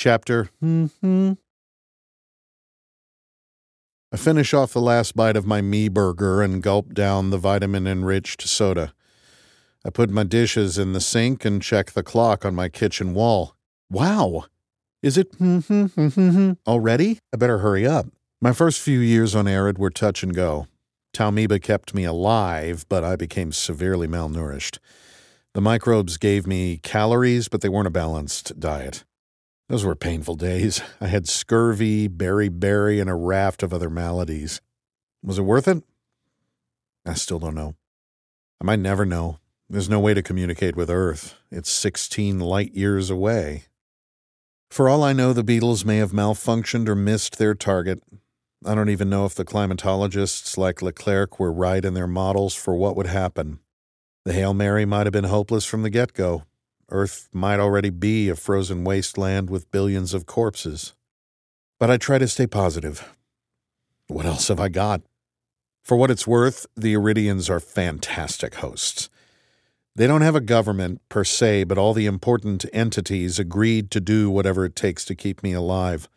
Chapter hmm I finish off the last bite of my me burger and gulp down the vitamin enriched soda. I put my dishes in the sink and check the clock on my kitchen wall. Wow! Is it already? I better hurry up. My first few years on Erid were touch and go. Taumoeba kept me alive, but I became severely malnourished. The microbes gave me calories, but they weren't a balanced diet. Those were painful days. I had scurvy, beriberi, and a raft of other maladies. Was it worth it? I still don't know. I might never know. There's no way to communicate with Earth. It's 16 light years away. For all I know, the Beetles may have malfunctioned or missed their target. I don't even know if the climatologists like Leclerc were right in their models for what would happen. The Hail Mary might have been hopeless from the get go. Earth might already be a frozen wasteland with billions of corpses. But I try to stay positive. What else have I got? For what it's worth, the Eridians are fantastic hosts. They don't have a government per se, but all the important entities agreed to do whatever it takes to keep me alive.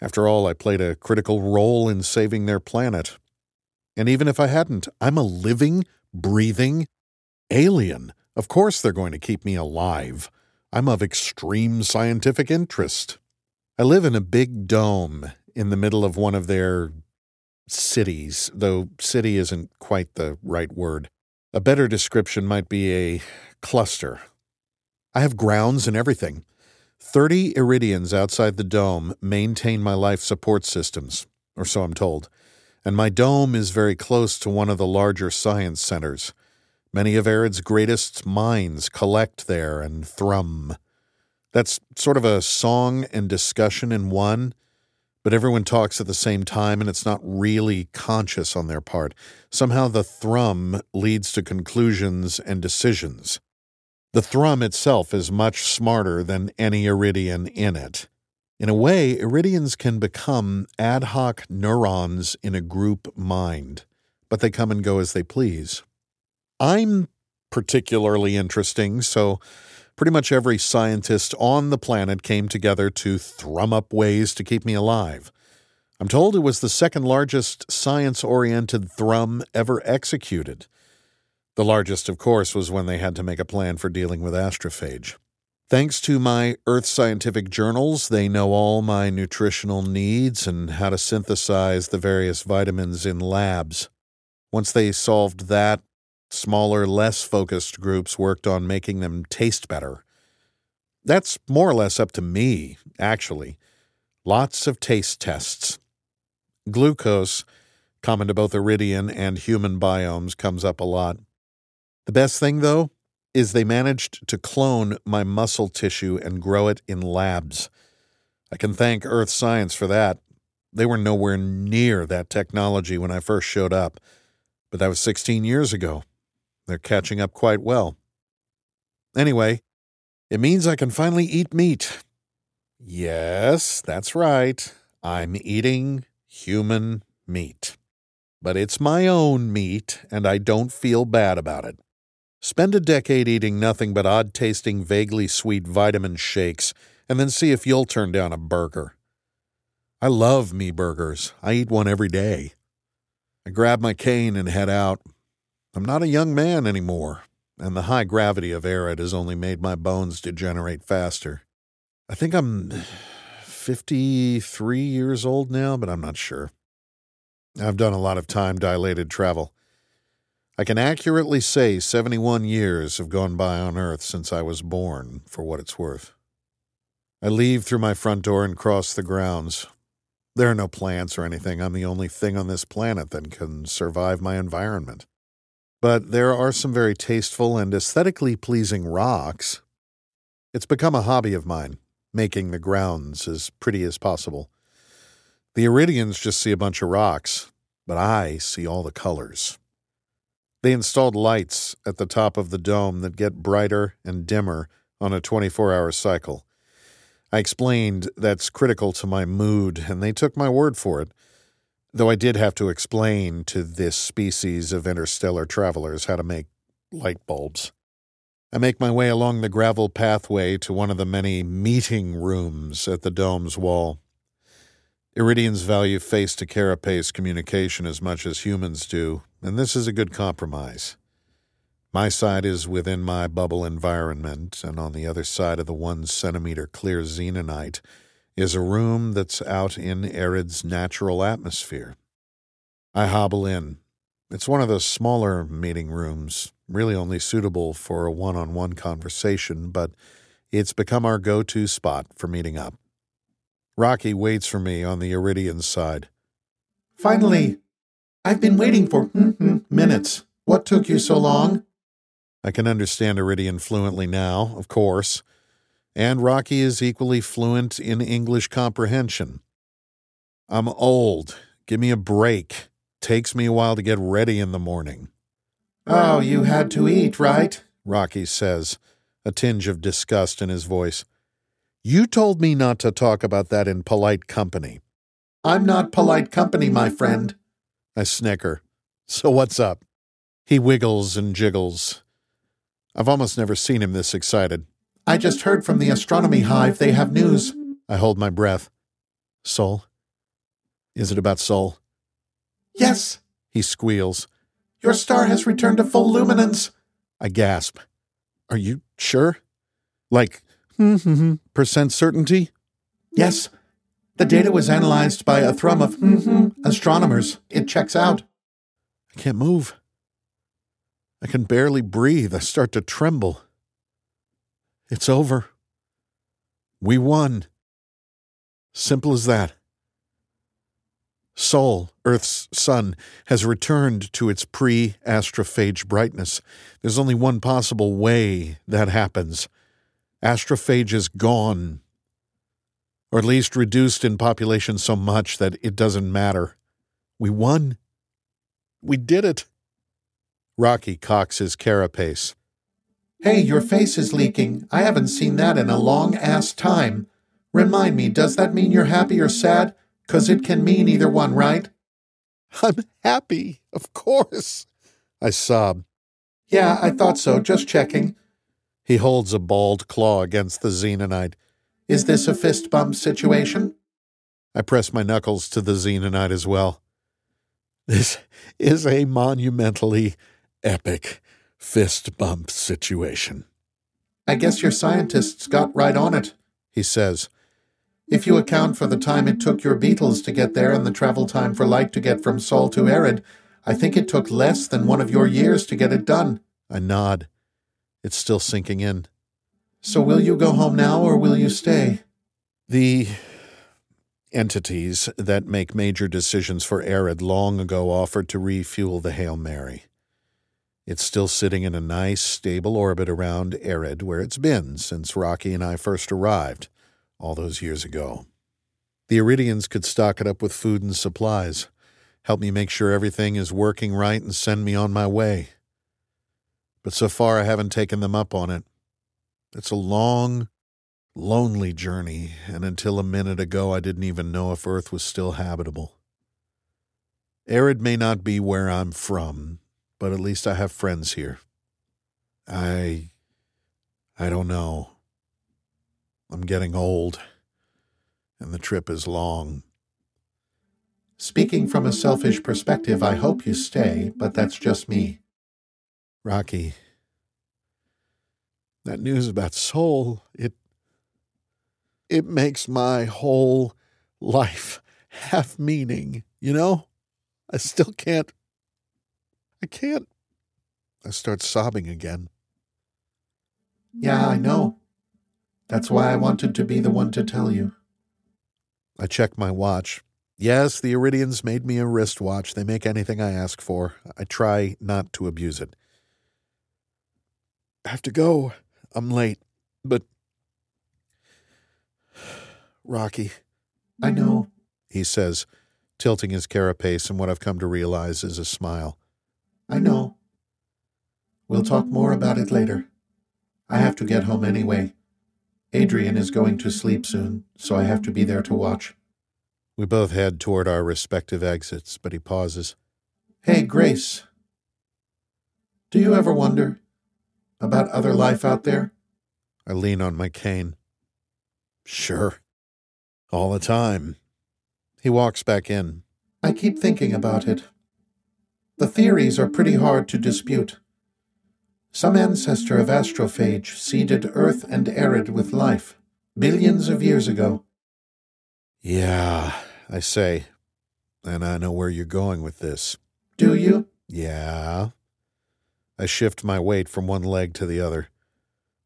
After all, I played a critical role in saving their planet. And even if I hadn't, I'm a living, breathing alien. Of course, they're going to keep me alive. I'm of extreme scientific interest. I live in a big dome in the middle of one of their cities, though city isn't quite the right word. A better description might be a cluster. I have grounds and everything. Thirty Eridians outside the dome maintain my life support systems, or so I'm told, and my dome is very close to one of the larger science centers. Many of Erid's greatest minds collect there and thrum. That's sort of a song and discussion in one, but everyone talks at the same time and it's not really conscious on their part. Somehow the thrum leads to conclusions and decisions. The thrum itself is much smarter than any Eridian in it. In a way, Eridians can become ad hoc neurons in a group mind, but they come and go as they please. I'm particularly interesting, so pretty much every scientist on the planet came together to thrum up ways to keep me alive. I'm told it was the second largest science oriented thrum ever executed. The largest, of course, was when they had to make a plan for dealing with astrophage. Thanks to my Earth Scientific journals, they know all my nutritional needs and how to synthesize the various vitamins in labs. Once they solved that, Smaller, less focused groups worked on making them taste better. That's more or less up to me, actually. Lots of taste tests. Glucose, common to both Eridian and human biomes, comes up a lot. The best thing, though, is they managed to clone my muscle tissue and grow it in labs. I can thank Earth Science for that. They were nowhere near that technology when I first showed up, but that was 16 years ago. They're catching up quite well. Anyway, it means I can finally eat meat. Yes, that's right. I'm eating human meat. But it's my own meat, and I don't feel bad about it. Spend a decade eating nothing but odd tasting, vaguely sweet vitamin shakes, and then see if you'll turn down a burger. I love me burgers. I eat one every day. I grab my cane and head out. I'm not a young man anymore, and the high gravity of Erid has only made my bones degenerate faster. I think I'm 53 years old now, but I'm not sure. I've done a lot of time dilated travel. I can accurately say 71 years have gone by on Earth since I was born, for what it's worth. I leave through my front door and cross the grounds. There are no plants or anything. I'm the only thing on this planet that can survive my environment. But there are some very tasteful and aesthetically pleasing rocks. It's become a hobby of mine, making the grounds as pretty as possible. The Eridians just see a bunch of rocks, but I see all the colors. They installed lights at the top of the dome that get brighter and dimmer on a 24 hour cycle. I explained that's critical to my mood, and they took my word for it though I did have to explain to this species of interstellar travelers how to make light bulbs. I make my way along the gravel pathway to one of the many meeting rooms at the dome's wall. Eridians value face to carapace communication as much as humans do, and this is a good compromise. My side is within my bubble environment, and on the other side of the one centimeter clear xenonite is a room that's out in Erid's natural atmosphere. I hobble in. It's one of the smaller meeting rooms, really only suitable for a one on one conversation, but it's become our go to spot for meeting up. Rocky waits for me on the Eridian side. Finally, I've been waiting for minutes. What took you so long? I can understand Eridian fluently now, of course and Rocky is equally fluent in English comprehension. I'm old. Give me a break. Takes me a while to get ready in the morning. Oh, you had to eat, right? Rocky says, a tinge of disgust in his voice. You told me not to talk about that in polite company. I'm not polite company, my friend. I snicker. So what's up? He wiggles and jiggles. I've almost never seen him this excited. I just heard from the astronomy hive they have news. I hold my breath. Sol? Is it about Sol? Yes, he squeals. Your star has returned to full luminance. I gasp. Are you sure? Like, percent certainty? Yes. The data was analyzed by a thrum of astronomers. It checks out. I can't move. I can barely breathe. I start to tremble. It's over. We won. Simple as that. Sol, Earth's sun, has returned to its pre astrophage brightness. There's only one possible way that happens. Astrophage is gone, or at least reduced in population so much that it doesn't matter. We won. We did it. Rocky cocks his carapace. Hey, your face is leaking. I haven't seen that in a long ass time. Remind me, does that mean you're happy or sad? Cause it can mean either one, right? I'm happy, of course. I sob. Yeah, I thought so, just checking. He holds a bald claw against the xenonite. Is this a fist bump situation? I press my knuckles to the xenonite as well. This is a monumentally epic fist bump situation. I guess your scientists got right on it, he says. If you account for the time it took your beetles to get there and the travel time for light to get from Sol to Erid, I think it took less than one of your years to get it done. I nod. It's still sinking in. So will you go home now or will you stay? The entities that make major decisions for Erid long ago offered to refuel the Hail Mary. It's still sitting in a nice, stable orbit around Erid, where it's been since Rocky and I first arrived, all those years ago. The Eridians could stock it up with food and supplies, help me make sure everything is working right, and send me on my way. But so far, I haven't taken them up on it. It's a long, lonely journey, and until a minute ago, I didn't even know if Earth was still habitable. Erid may not be where I'm from, but at least I have friends here. I. I don't know. I'm getting old, and the trip is long. Speaking from a selfish perspective, I hope you stay, but that's just me. Rocky, that news about Sol, it. it makes my whole life have meaning, you know? I still can't I can't. I start sobbing again. Yeah, I know. That's why I wanted to be the one to tell you. I check my watch. Yes, the Eridians made me a wristwatch. They make anything I ask for. I try not to abuse it. I have to go. I'm late. But. Rocky. I know, he says, tilting his carapace in what I've come to realize is a smile. I know. We'll talk more about it later. I have to get home anyway. Adrian is going to sleep soon, so I have to be there to watch. We both head toward our respective exits, but he pauses. Hey, Grace. Do you ever wonder? About other life out there? I lean on my cane. Sure. All the time. He walks back in. I keep thinking about it. The theories are pretty hard to dispute. Some ancestor of astrophage seeded Earth and Erid with life, billions of years ago. Yeah, I say, and I know where you're going with this. Do you? Yeah. I shift my weight from one leg to the other.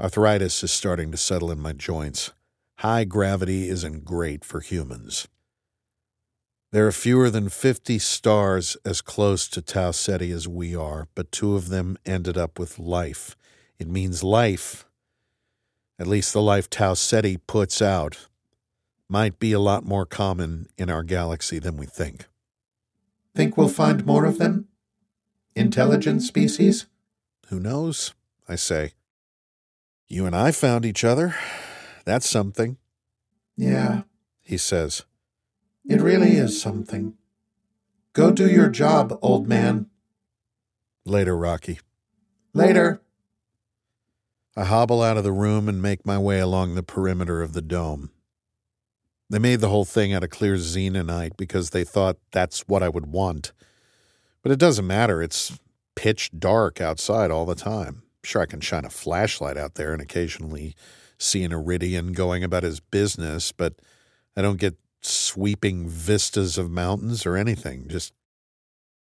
Arthritis is starting to settle in my joints. High gravity isn't great for humans. There are fewer than 50 stars as close to Tau Ceti as we are, but two of them ended up with life. It means life, at least the life Tau Ceti puts out, might be a lot more common in our galaxy than we think. Think we'll find more of them? Intelligent species? Who knows? I say. You and I found each other. That's something. Yeah, he says. It really is something. Go do your job, old man. Later, Rocky. Later. I hobble out of the room and make my way along the perimeter of the dome. They made the whole thing out of clear xenonite because they thought that's what I would want. But it doesn't matter. It's pitch dark outside all the time. Sure, I can shine a flashlight out there and occasionally see an Eridian going about his business, but I don't get sweeping vistas of mountains or anything, just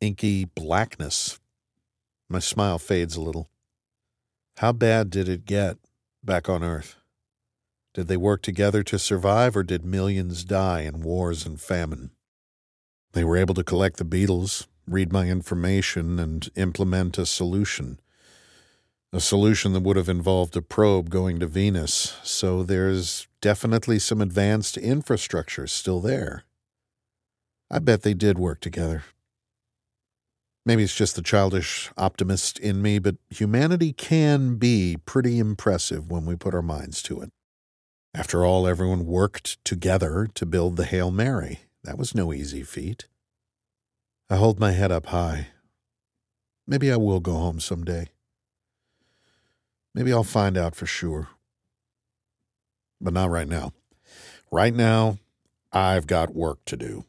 inky blackness. My smile fades a little. How bad did it get back on Earth? Did they work together to survive, or did millions die in wars and famine? They were able to collect the beetles, read my information, and implement a solution. A solution that would have involved a probe going to Venus, so there's definitely some advanced infrastructure still there. I bet they did work together. Maybe it's just the childish optimist in me, but humanity can be pretty impressive when we put our minds to it. After all, everyone worked together to build the Hail Mary. That was no easy feat. I hold my head up high. Maybe I will go home someday. Maybe I'll find out for sure. But not right now. Right now, I've got work to do.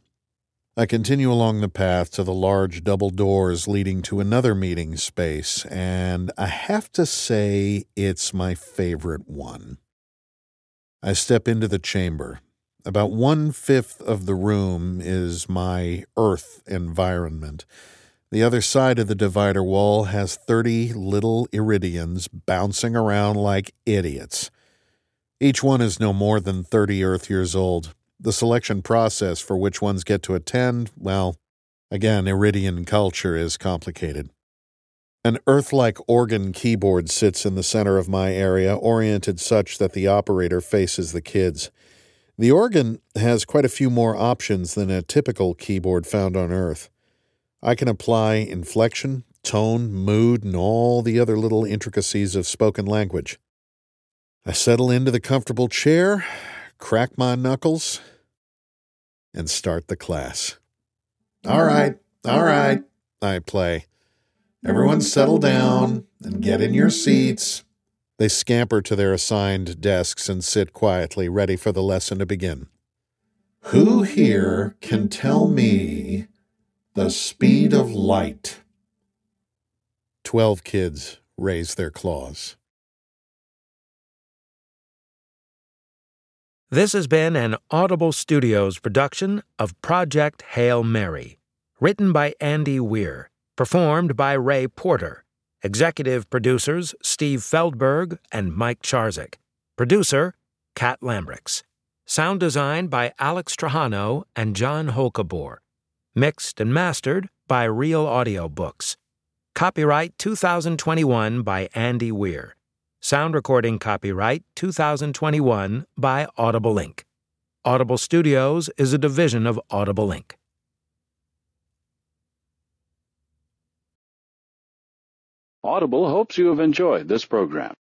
I continue along the path to the large double doors leading to another meeting space, and I have to say it's my favorite one. I step into the chamber. About one fifth of the room is my Earth environment. The other side of the divider wall has 30 little Eridians bouncing around like idiots. Each one is no more than 30 Earth years old. The selection process for which ones get to attend, well, again, Eridian culture is complicated. An Earth like organ keyboard sits in the center of my area, oriented such that the operator faces the kids. The organ has quite a few more options than a typical keyboard found on Earth. I can apply inflection, tone, mood, and all the other little intricacies of spoken language. I settle into the comfortable chair, crack my knuckles, and start the class. All right, all right, I play. Everyone settle down and get in your seats. They scamper to their assigned desks and sit quietly, ready for the lesson to begin. Who here can tell me the speed of light? Twelve kids raise their claws. This has been an Audible Studios production of Project Hail Mary, written by Andy Weir, performed by Ray Porter, executive producers Steve Feldberg and Mike Charzuk, producer Kat Lambrix, sound design by Alex Trajano and John Holkabor, mixed and mastered by Real Audio Books. Copyright 2021 by Andy Weir. Sound recording copyright 2021 by Audible Inc. Audible Studios is a division of Audible Inc. Audible hopes you have enjoyed this program.